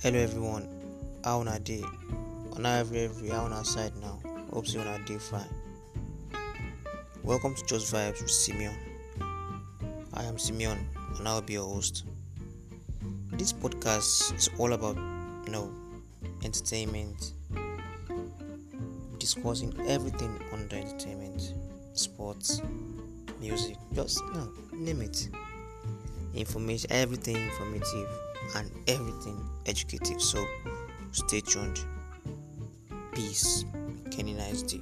Hello everyone, how una dey? Una every every how una side now? Hope you on a day fine. Welcome to Just Vibzz with Simeon. I am Simeon and I will be your host. This podcast is all about you know entertainment, discussing everything under entertainment, sports, music, just you know, name it. Information, everything informative and everything educative. So stay tuned. Peace. Kenny nice day.